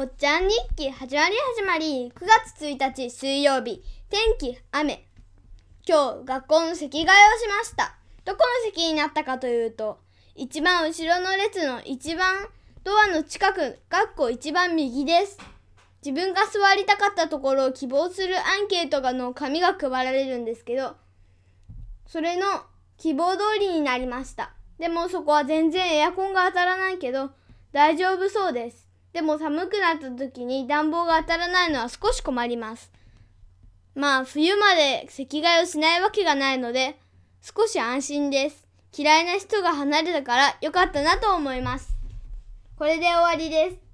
おっちゃん日記始まり始まり。9月1日水曜日。天気雨。今日学校の席替えをしました。どこの席になったかというと一番後ろの列の一番ドアの近く学校一番右です。自分が座りたかったところを希望するアンケートがの紙が配られるんですけどそれの希望通りになりました。でもそこは全然エアコンが当たらないけど大丈夫そうです。でも寒くなった時に暖房が当たらないのは少し困ります。まあ冬まで席替えをしないわけがないので少し安心です。嫌いな人が離れたから良かったなと思います。これで終わりです。